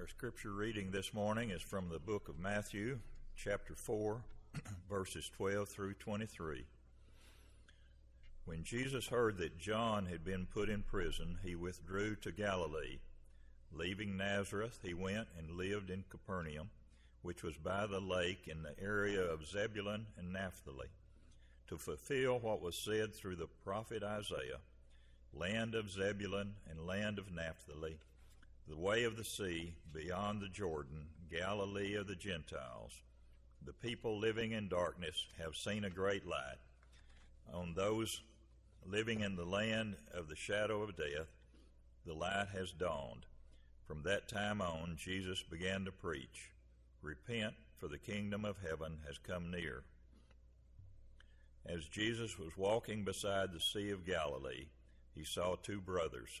Our scripture reading this morning is from the book of Matthew, chapter 4, verses 12 through 23. When Jesus heard that John had been put in prison, he withdrew to Galilee. Leaving Nazareth, he went and lived in Capernaum, which was by the lake in the area of Zebulun and Naphtali, to fulfill what was said through the prophet Isaiah land of Zebulun and land of Naphtali the way of the sea beyond the Jordan, Galilee of the Gentiles. The people living in darkness have seen a great light. On those living in the land of the shadow of death, the light has dawned. From that time on, Jesus began to preach Repent, for the kingdom of heaven has come near. As Jesus was walking beside the Sea of Galilee, he saw two brothers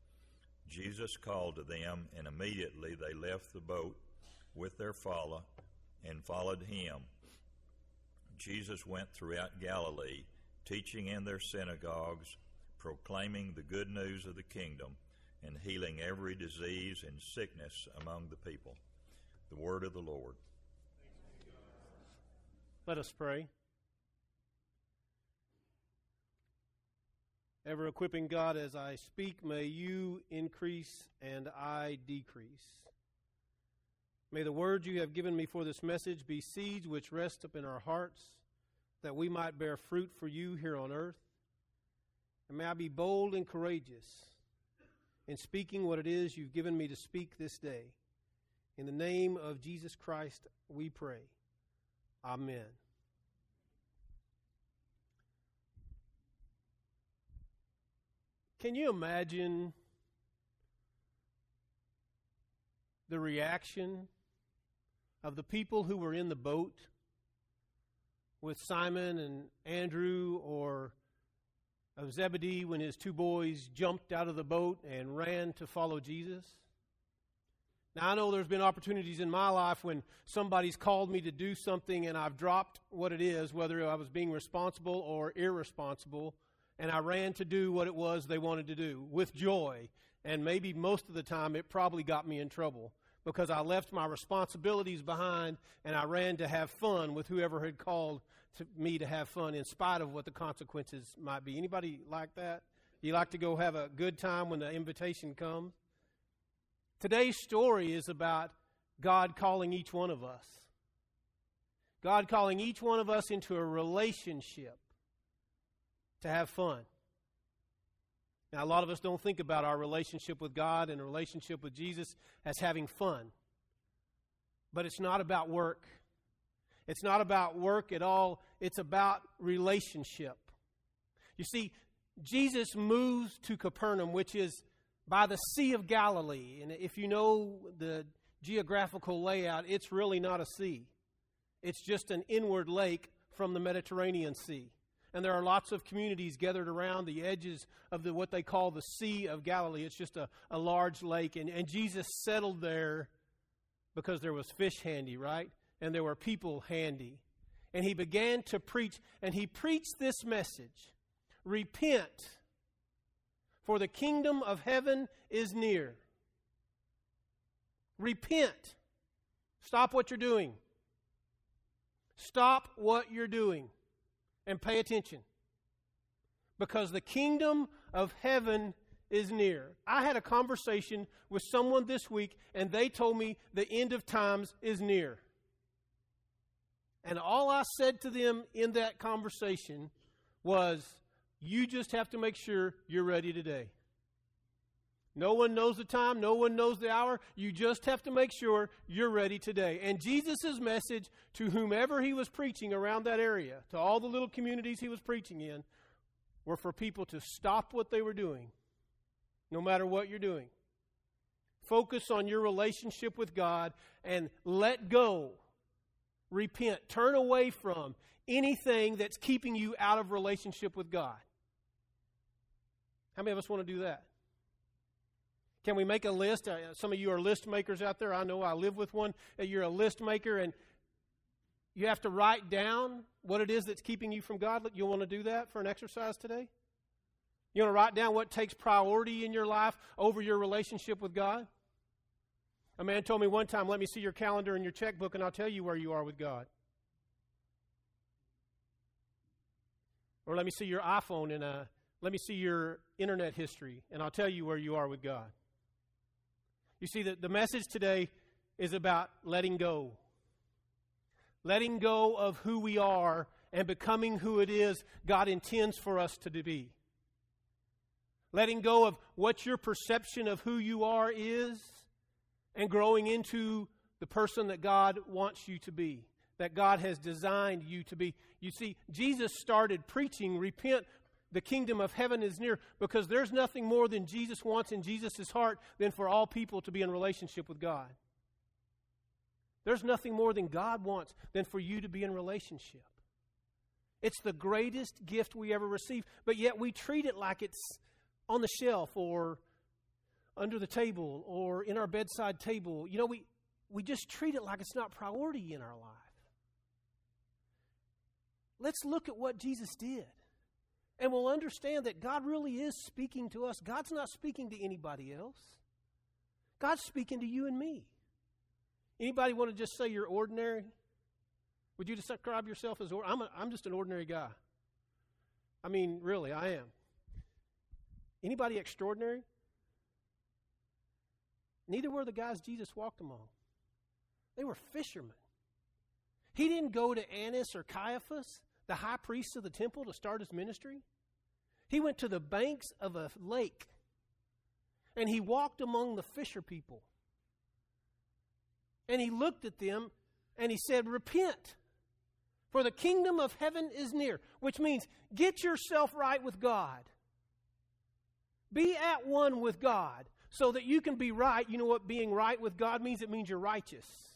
Jesus called to them, and immediately they left the boat with their follow and followed him. Jesus went throughout Galilee, teaching in their synagogues, proclaiming the good news of the kingdom, and healing every disease and sickness among the people. The word of the Lord. Let us pray. Ever equipping God as I speak, may you increase and I decrease. May the words you have given me for this message be seeds which rest up in our hearts, that we might bear fruit for you here on earth. And may I be bold and courageous in speaking what it is you've given me to speak this day. In the name of Jesus Christ, we pray. Amen. Can you imagine the reaction of the people who were in the boat with Simon and Andrew or of Zebedee when his two boys jumped out of the boat and ran to follow Jesus? Now, I know there's been opportunities in my life when somebody's called me to do something and I've dropped what it is, whether I was being responsible or irresponsible, and I ran to do what it was they wanted to do with joy. And maybe most of the time it probably got me in trouble because I left my responsibilities behind and I ran to have fun with whoever had called to me to have fun in spite of what the consequences might be. Anybody like that? You like to go have a good time when the invitation comes? Today's story is about God calling each one of us. God calling each one of us into a relationship to have fun. Now, a lot of us don't think about our relationship with God and a relationship with Jesus as having fun. But it's not about work. It's not about work at all. It's about relationship. You see, Jesus moves to Capernaum, which is by the Sea of Galilee. And if you know the geographical layout, it's really not a sea, it's just an inward lake from the Mediterranean Sea and there are lots of communities gathered around the edges of the, what they call the Sea of Galilee. It's just a, a large lake, and, and Jesus settled there because there was fish handy, right? And there were people handy. And he began to preach, and he preached this message Repent, for the kingdom of heaven is near. Repent. Stop what you're doing. Stop what you're doing and pay attention because the kingdom of heaven is near. I had a conversation with someone this week, and they told me the end of times is near. And all I said to them in that conversation was, You just have to make sure you're ready today. No one knows the time, no one knows the hour. You just have to make sure you're ready today. And Jesus' message to whomever he was preaching around that area, to all the little communities he was preaching in, were for people to stop what they were doing, no matter what you're doing. Focus on your relationship with God and let go repent, turn away from anything that's keeping you out of relationship with God. How many of us want to do that? Can we make a list? Uh, some of you are list makers out there. I know I live with one. Uh, you're a list maker, and you have to write down what it is that's keeping you from God. You want to do that for an exercise today? You want to write down what takes priority in your life over your relationship with God? A man told me one time, let me see your calendar and your checkbook, and I'll tell you where you are with God. Or let me see your iPhone and uh, let me see your internet history, and I'll tell you where you are with God. You see, the, the message today is about letting go. Letting go of who we are and becoming who it is God intends for us to be. Letting go of what your perception of who you are is and growing into the person that God wants you to be, that God has designed you to be. You see, Jesus started preaching, repent, the kingdom of heaven is near, because there's nothing more than Jesus wants in Jesus' heart than for all people to be in relationship with God. There's nothing more than God wants than for you to be in relationship. It's the greatest gift we ever receive, but yet we treat it like it's on the shelf or under the table or in our bedside table. You know, we, we just treat it like it's not priority in our life. Let's look at what Jesus did. And we'll understand that God really is speaking to us. God's not speaking to anybody else. God's speaking to you and me. Anybody want to just say you're ordinary? Would you describe yourself as I'm, a, I'm just an ordinary guy. I mean, really, I am. Anybody extraordinary? Neither were the guys Jesus walked among. They were fishermen. He didn't go to Annas or Caiaphas, the high priest of the temple, to start his ministry. He went to the banks of a lake and he walked among the fisher people. And he looked at them and he said, Repent, for the kingdom of heaven is near, which means get yourself right with God. Be at one with God so that you can be right. You know what being right with God means? It means you're righteous.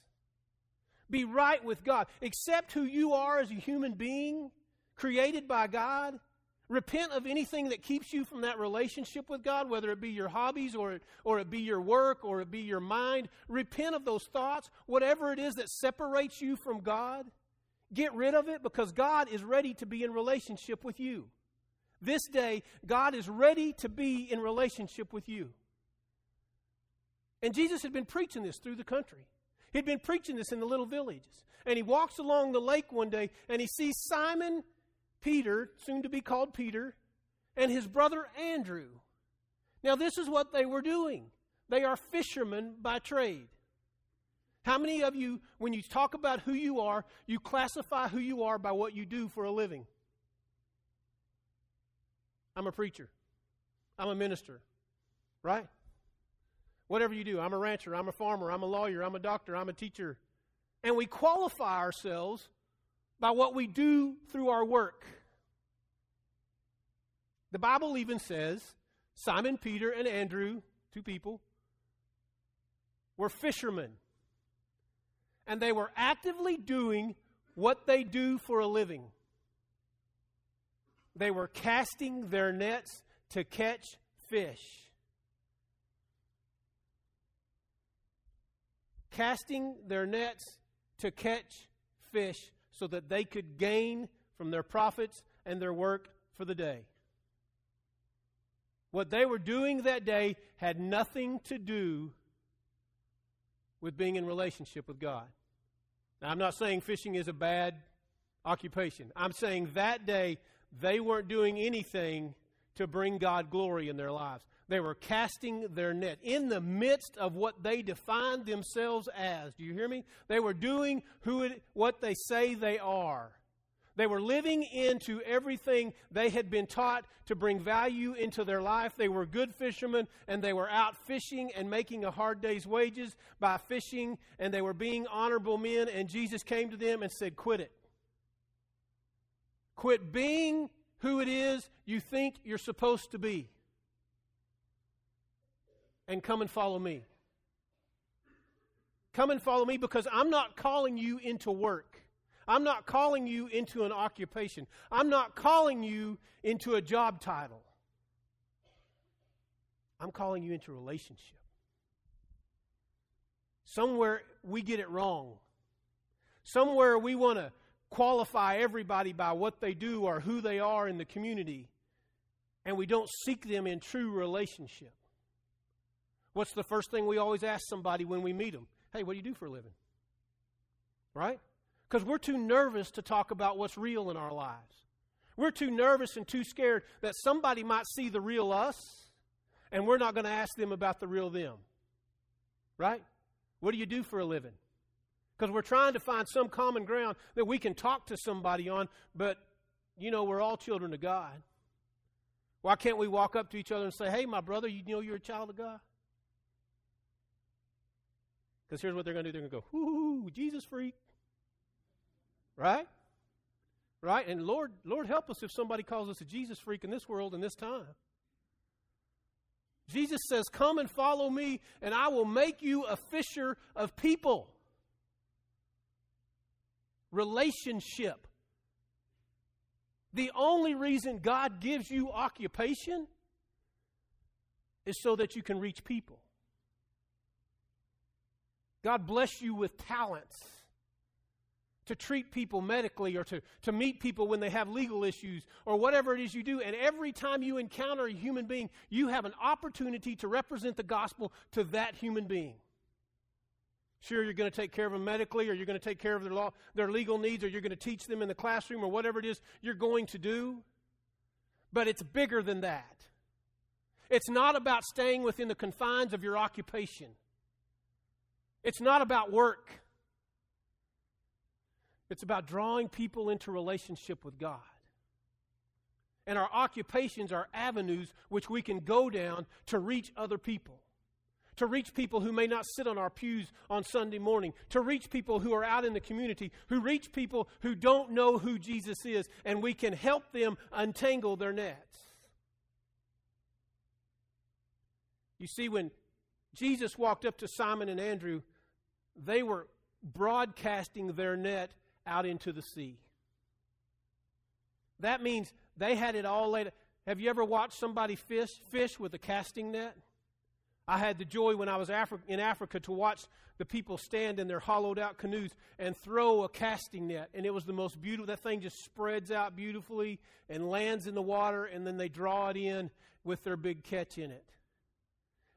Be right with God. Accept who you are as a human being created by God. Repent of anything that keeps you from that relationship with God, whether it be your hobbies or it, or it be your work or it be your mind. Repent of those thoughts, whatever it is that separates you from God. Get rid of it because God is ready to be in relationship with you. This day, God is ready to be in relationship with you. And Jesus had been preaching this through the country. He'd been preaching this in the little villages. And he walks along the lake one day and he sees Simon Peter, soon to be called Peter, and his brother Andrew. Now, this is what they were doing. They are fishermen by trade. How many of you, when you talk about who you are, you classify who you are by what you do for a living? I'm a preacher. I'm a minister. Right? Whatever you do, I'm a rancher, I'm a farmer, I'm a lawyer, I'm a doctor, I'm a teacher. And we qualify ourselves by what we do through our work. The Bible even says Simon Peter and Andrew, two people, were fishermen. And they were actively doing what they do for a living. They were casting their nets to catch fish. Casting their nets to catch fish so that they could gain from their profits and their work for the day. What they were doing that day had nothing to do with being in relationship with God. Now, I'm not saying fishing is a bad occupation. I'm saying that day they weren't doing anything to bring God glory in their lives. They were casting their net in the midst of what they defined themselves as. Do you hear me? They were doing who it, what they say they are. They were living into everything they had been taught to bring value into their life. They were good fishermen and they were out fishing and making a hard day's wages by fishing and they were being honorable men. And Jesus came to them and said, Quit it. Quit being who it is you think you're supposed to be and come and follow me. Come and follow me because I'm not calling you into work. I'm not calling you into an occupation. I'm not calling you into a job title. I'm calling you into a relationship. Somewhere we get it wrong. Somewhere we want to qualify everybody by what they do or who they are in the community, and we don't seek them in true relationship. What's the first thing we always ask somebody when we meet them? Hey, what do you do for a living? Right? Because we're too nervous to talk about what's real in our lives. We're too nervous and too scared that somebody might see the real us, and we're not going to ask them about the real them. Right? What do you do for a living? Because we're trying to find some common ground that we can talk to somebody on, but, you know, we're all children of God. Why can't we walk up to each other and say, hey, my brother, you know you're a child of God? Because here's what they're going to do they're going to go, ooh, Jesus freak. Right? Right? And Lord, Lord help us if somebody calls us a Jesus freak in this world in this time. Jesus says, Come and follow me, and I will make you a fisher of people. Relationship. The only reason God gives you occupation is so that you can reach people. God bless you with talents to treat people medically or to, to meet people when they have legal issues or whatever it is you do. And every time you encounter a human being, you have an opportunity to represent the gospel to that human being. Sure, you're going to take care of them medically, or you're going to take care of their, law, their legal needs, or you're going to teach them in the classroom, or whatever it is you're going to do. But it's bigger than that. It's not about staying within the confines of your occupation, it's not about work. It's about drawing people into relationship with God. And our occupations are avenues which we can go down to reach other people. To reach people who may not sit on our pews on Sunday morning. To reach people who are out in the community. Who reach people who don't know who Jesus is. And we can help them untangle their nets. You see, when Jesus walked up to Simon and Andrew, they were broadcasting their net out into the sea. That means they had it all laid. Have you ever watched somebody fish fish with a casting net? I had the joy when I was Afri- in Africa to watch the people stand in their hollowed out canoes and throw a casting net. And it was the most beautiful. That thing just spreads out beautifully and lands in the water, and then they draw it in with their big catch in it.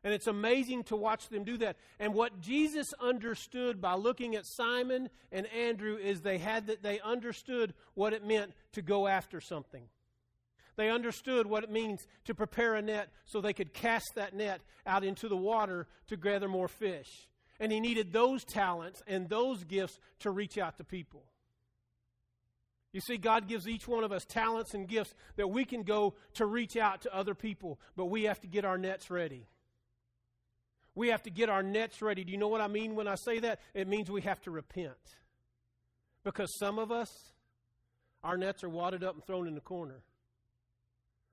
And it's amazing to watch them do that. And what Jesus understood by looking at Simon and Andrew is they had that they understood what it meant to go after something. They understood what it means to prepare a net so they could cast that net out into the water to gather more fish. And he needed those talents and those gifts to reach out to people. You see, God gives each one of us talents and gifts that we can go to reach out to other people, but we have to get our nets ready. We have to get our nets ready. Do you know what I mean when I say that? It means we have to repent. Because some of us, our nets are wadded up and thrown in the corner.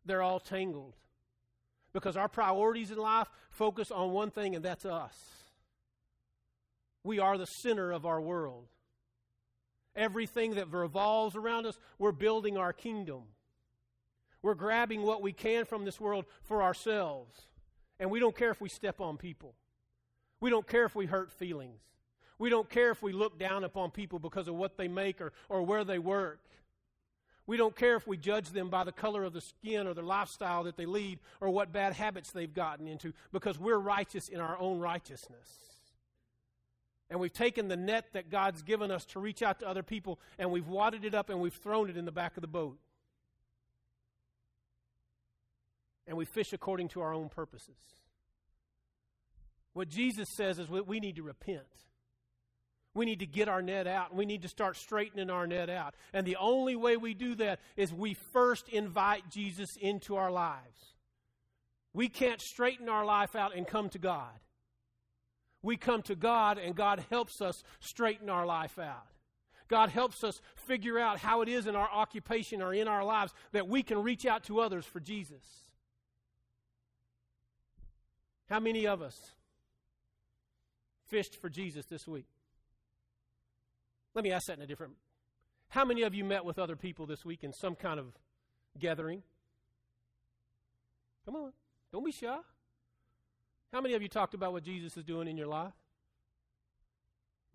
They're all tangled. Because our priorities in life focus on one thing, and that's us. We are the center of our world. Everything that revolves around us, we're building our kingdom. We're grabbing what we can from this world for ourselves. And we don't care if we step on people. We don't care if we hurt feelings. We don't care if we look down upon people because of what they make or, or where they work. We don't care if we judge them by the color of the skin or the lifestyle that they lead or what bad habits they've gotten into because we're righteous in our own righteousness. And we've taken the net that God's given us to reach out to other people and we've wadded it up and we've thrown it in the back of the boat. And we fish according to our own purposes. What Jesus says is we need to repent. We need to get our net out. We need to start straightening our net out. And the only way we do that is we first invite Jesus into our lives. We can't straighten our life out and come to God. We come to God, and God helps us straighten our life out. God helps us figure out how it is in our occupation or in our lives that we can reach out to others for Jesus. How many of us fished for Jesus this week? Let me ask that in a different How many of you met with other people this week in some kind of gathering? Come on, don't be shy. How many of you talked about what Jesus is doing in your life?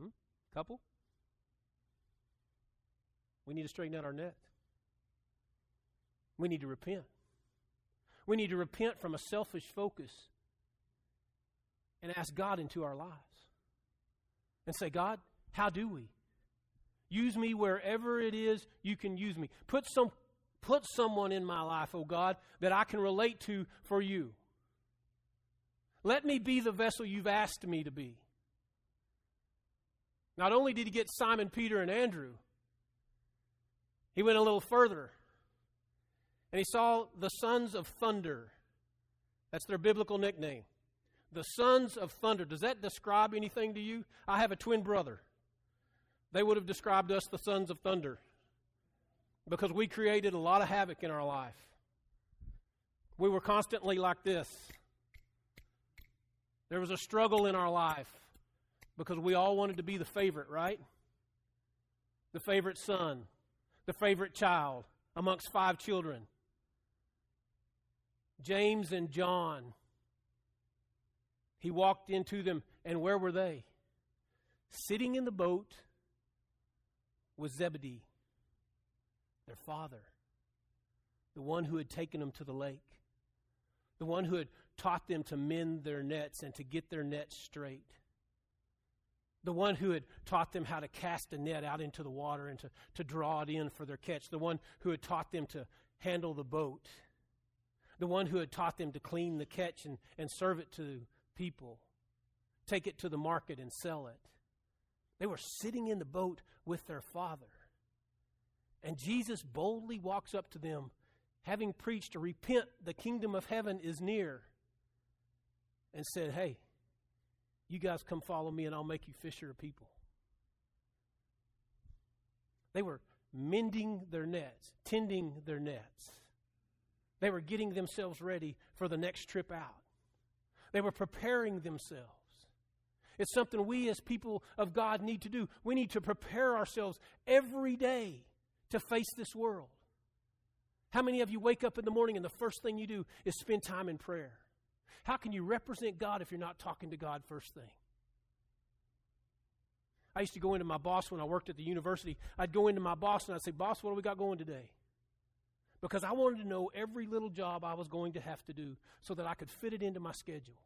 Hmm? Couple? We need to straighten out our net. We need to repent. We need to repent from a selfish focus and ask God into our lives. And say, God, how do we? Use me wherever it is you can use me. Put some put someone in my life, oh God, that I can relate to for you. Let me be the vessel you've asked me to be. Not only did he get Simon, Peter, and Andrew, he went a little further. And he saw the sons of thunder. That's their biblical nickname. The sons of thunder. Does that describe anything to you? I have a twin brother. They would have described us the sons of thunder because we created a lot of havoc in our life. We were constantly like this. There was a struggle in our life because we all wanted to be the favorite, right? The favorite son, the favorite child amongst five children. James and John. He walked into them, and where were they? Sitting in the boat was Zebedee, their father, the one who had taken them to the lake, the one who had taught them to mend their nets and to get their nets straight, the one who had taught them how to cast a net out into the water and to, to draw it in for their catch, the one who had taught them to handle the boat the one who had taught them to clean the catch and, and serve it to people, take it to the market and sell it. They were sitting in the boat with their father. And Jesus boldly walks up to them, having preached, Repent, the kingdom of heaven is near, and said, Hey, you guys come follow me and I'll make you fisher of people. They were mending their nets, tending their nets. They were getting themselves ready for the next trip out. They were preparing themselves. It's something we as people of God need to do. We need to prepare ourselves every day to face this world. How many of you wake up in the morning and the first thing you do is spend time in prayer? How can you represent God if you're not talking to God first thing? I used to go into my boss when I worked at the university. I'd go into my boss and I'd say, Boss, what do we got going today? Because I wanted to know every little job I was going to have to do so that I could fit it into my schedule.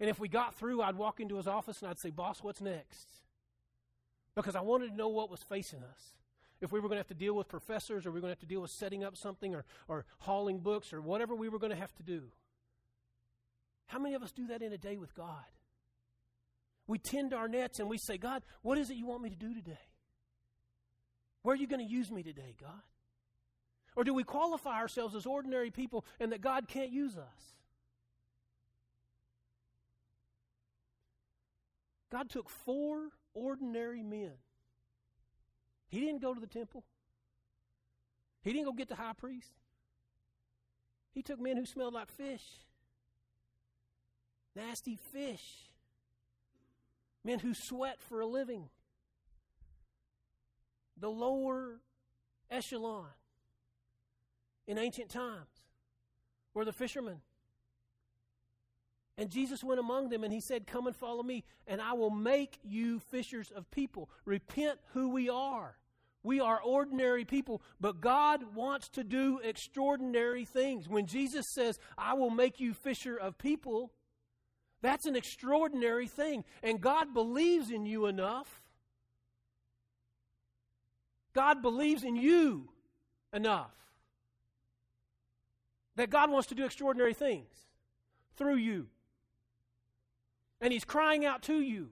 And if we got through, I'd walk into his office and I'd say, Boss, what's next? Because I wanted to know what was facing us. If we were going to have to deal with professors or we were going to have to deal with setting up something or, or hauling books or whatever we were going to have to do. How many of us do that in a day with God? We tend our nets and we say, God, what is it you want me to do today? Where are you going to use me today, God? Or do we qualify ourselves as ordinary people and that God can't use us? God took four ordinary men. He didn't go to the temple. He didn't go get the high priest. He took men who smelled like fish. Nasty fish. Men who sweat for a living. The lower echelon in ancient times were the fishermen. And Jesus went among them and he said, Come and follow me, and I will make you fishers of people. Repent who we are. We are ordinary people, but God wants to do extraordinary things. When Jesus says, I will make you fisher of people, that's an extraordinary thing. And God believes in you enough. God believes in you enough that God wants to do extraordinary things through you. And He's crying out to you,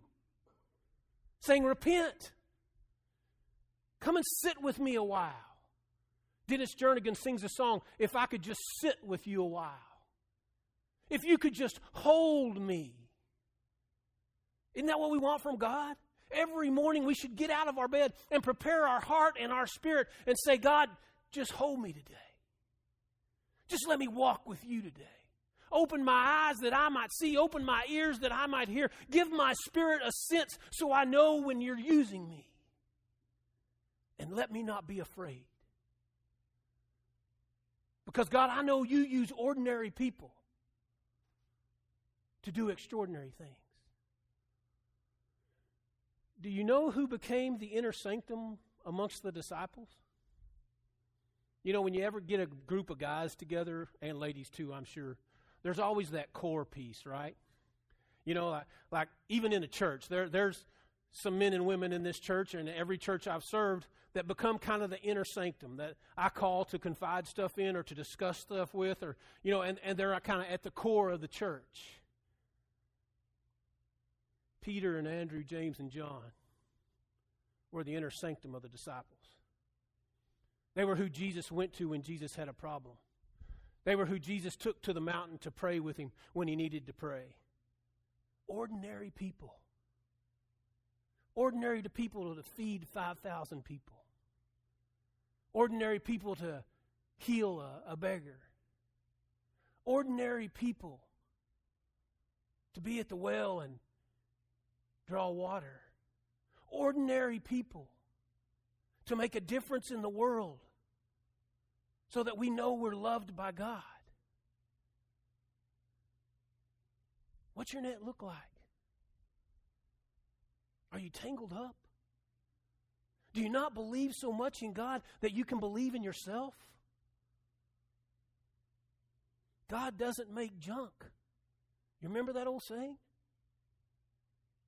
saying, Repent. Come and sit with me a while. Dennis Jernigan sings a song, If I Could Just Sit With You a While. If you could just hold me. Isn't that what we want from God? Every morning we should get out of our bed and prepare our heart and our spirit and say, God, just hold me today. Just let me walk with you today. Open my eyes that I might see. Open my ears that I might hear. Give my spirit a sense so I know when you're using me. and let me not be afraid. Because, God, I know you use ordinary people to do extraordinary things. Do you know who became the inner sanctum amongst the disciples? You know, when you ever get a group of guys together, and ladies too, I'm sure, there's always that core piece, right? You know, like, like even in a church, there, there's some men and women in this church and every church I've served that become kind of the inner sanctum that I call to confide stuff in or to discuss stuff with, or, you know, and, and they're kind of at the core of the church. Peter and Andrew, James and John were the inner sanctum of the disciples. They were who Jesus went to when Jesus had a problem. They were who Jesus took to the mountain to pray with him when he needed to pray. Ordinary people. Ordinary to people to feed 5,000 people. Ordinary people to heal a, a beggar. Ordinary people to be at the well and draw water. Ordinary people to make a difference in the world so that we know we're loved by God. What's your net look like? Are you tangled up? Do you not believe so much in God that you can believe in yourself? God doesn't make junk. You remember that old saying?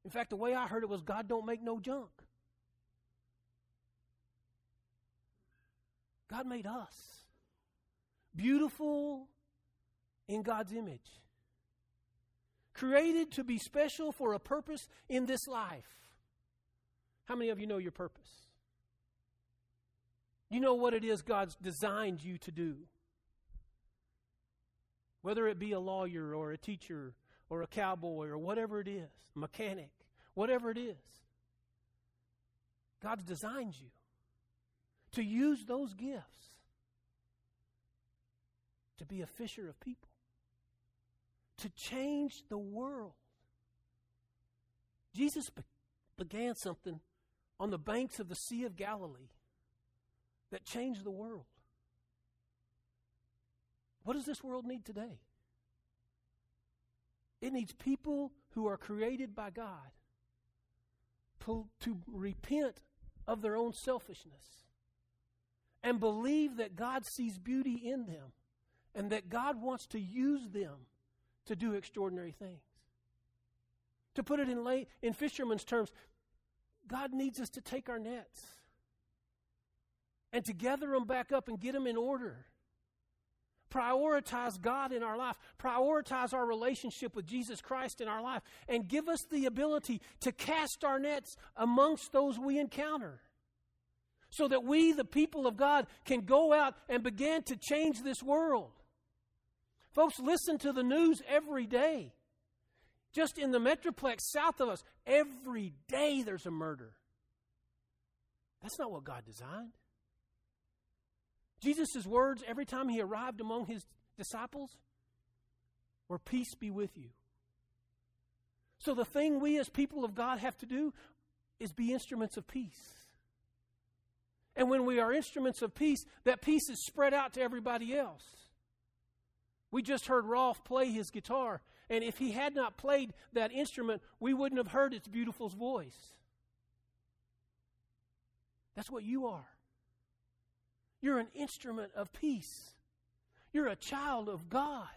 In fact, the way I heard it was God don't make no junk. God made us beautiful in God's image, created to be special for a purpose in this life. How many of you know your purpose? You know what it is God's designed you to do. Whether it be a lawyer or a teacher or a cowboy or whatever it is, mechanic, whatever it is. God's designed you to use those gifts to be a fisher of people, to change the world. Jesus be- began something on the banks of the Sea of Galilee that changed the world. What does this world need today? It needs people who are created by God to, to repent of their own selfishness and believe that God sees beauty in them and that God wants to use them to do extraordinary things. To put it in, lay, in fishermen's terms, God needs us to take our nets and to gather them back up and get them in order. Prioritize God in our life, prioritize our relationship with Jesus Christ in our life, and give us the ability to cast our nets amongst those we encounter so that we, the people of God, can go out and begin to change this world. Folks, listen to the news every day. Just in the Metroplex south of us, every day there's a murder. That's not what God designed. Jesus' words every time he arrived among his disciples were, Peace be with you. So the thing we as people of God have to do is be instruments of peace. And when we are instruments of peace, that peace is spread out to everybody else. We just heard Rolf play his guitar, and if he had not played that instrument, we wouldn't have heard its beautiful voice. That's what you are. You're an instrument of peace. You're a child of God.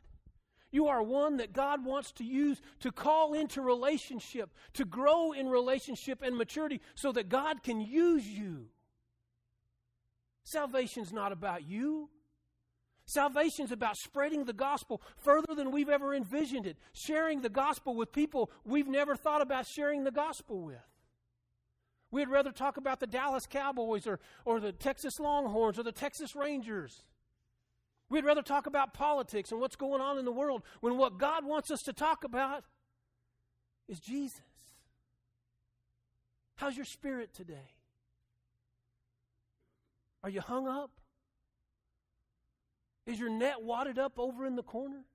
You are one that God wants to use to call into relationship, to grow in relationship and maturity so that God can use you. Salvation's not about you. Salvation's about spreading the gospel further than we've ever envisioned it, sharing the gospel with people we've never thought about sharing the gospel with. We'd rather talk about the Dallas Cowboys or, or the Texas Longhorns or the Texas Rangers. We'd rather talk about politics and what's going on in the world when what God wants us to talk about is Jesus. How's your spirit today? Are you hung up? Is your net wadded up over in the corner?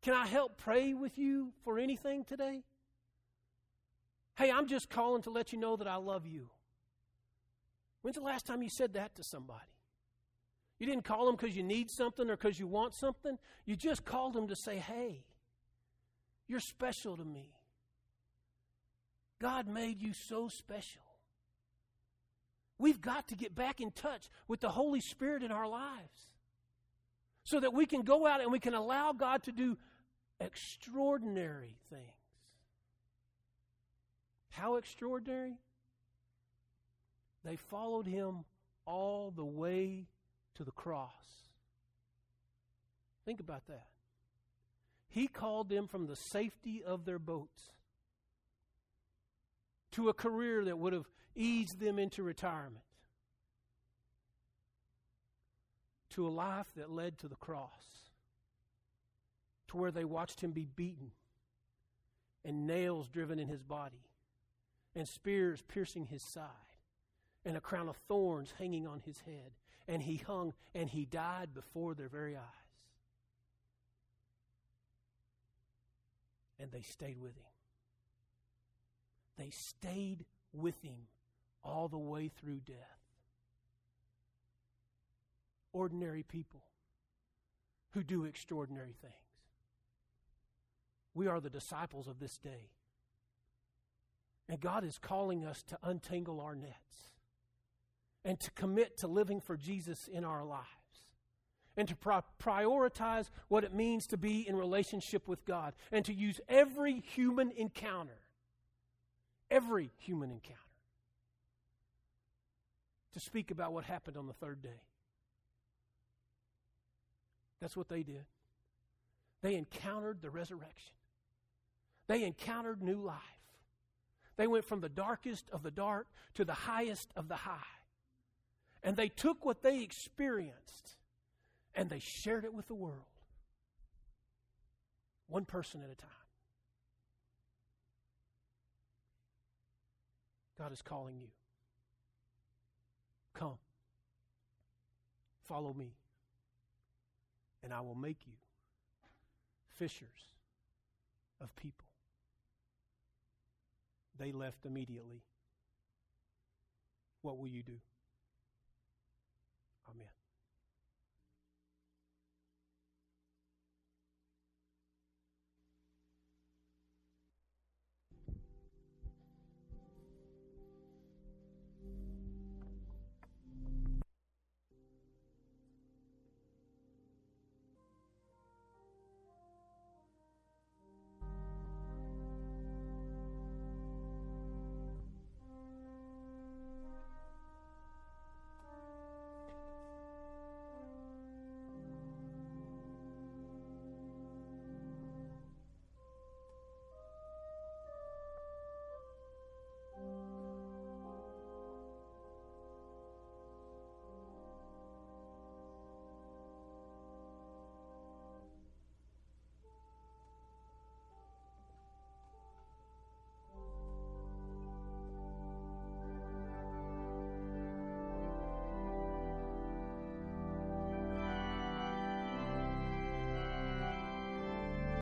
Can I help pray with you for anything today? Hey, I'm just calling to let you know that I love you. When's the last time you said that to somebody? You didn't call them because you need something or because you want something. You just called them to say, hey, you're special to me. God made you so special. We've got to get back in touch with the Holy Spirit in our lives so that we can go out and we can allow God to do extraordinary things. How extraordinary? They followed him all the way to the cross. Think about that. He called them from the safety of their boats to a career that would have eased them into retirement, to a life that led to the cross, to where they watched him be beaten and nails driven in his body and spears piercing his side and a crown of thorns hanging on his head. And he hung and he died before their very eyes. And they stayed with him. They stayed with him all the way through death. Ordinary people who do extraordinary things. We are the disciples of this day. And God is calling us to untangle our nets and to commit to living for Jesus in our lives and to pro- prioritize what it means to be in relationship with God and to use every human encounter, every human encounter, to speak about what happened on the third day. That's what they did. They encountered the resurrection, they encountered new life. They went from the darkest of the dark to the highest of the high. And they took what they experienced and they shared it with the world. One person at a time. God is calling you. Come. Follow me. And I will make you fishers of people. They left immediately. What will you do? Amen.